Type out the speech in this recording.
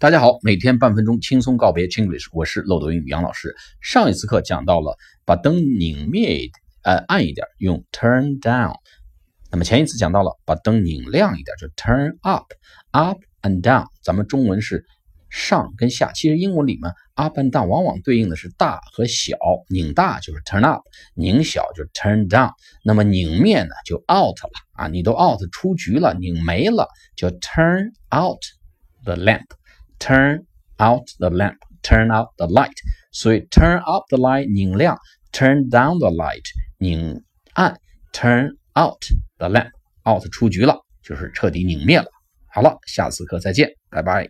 大家好，每天半分钟轻松告别 Chinglish，我是漏斗英语杨老师。上一次课讲到了把灯拧灭，呃，暗一点，用 turn down。那么前一次讲到了把灯拧亮一点，就 turn up，up and down。咱们中文是上跟下，其实英文里面 up and down 往往对应的是大和小，拧大就是 turn up，拧小就是 turn down。那么拧灭呢就 out 了啊，你都 out 出局了，拧没了，就 turn out the lamp。Turn out the lamp, turn out the light。所以 turn up the light 拧亮，turn down the light 拧暗，turn out the lamp out 出局了，就是彻底拧灭了。好了，下次课再见，拜拜。